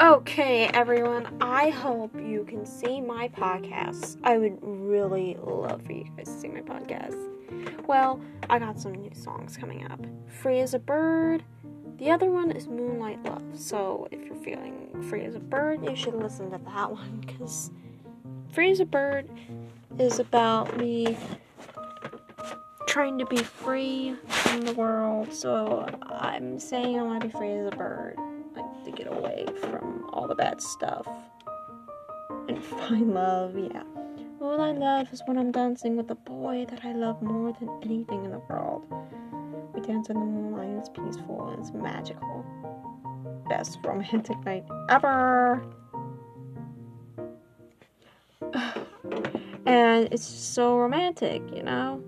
Okay, everyone, I hope you can see my podcast. I would really love for you guys to see my podcast. Well, I got some new songs coming up Free as a Bird. The other one is Moonlight Love. So if you're feeling free as a bird, you should listen to that one because Free as a Bird is about me trying to be free from the world. So I'm saying I want to be free as a bird, like to get away from all the bad stuff and find love. Yeah. All I love is when I'm dancing with a boy that I love more than anything in the world. We dance in the moonlight, it's peaceful it's magical. Best romantic night ever! and it's so romantic, you know?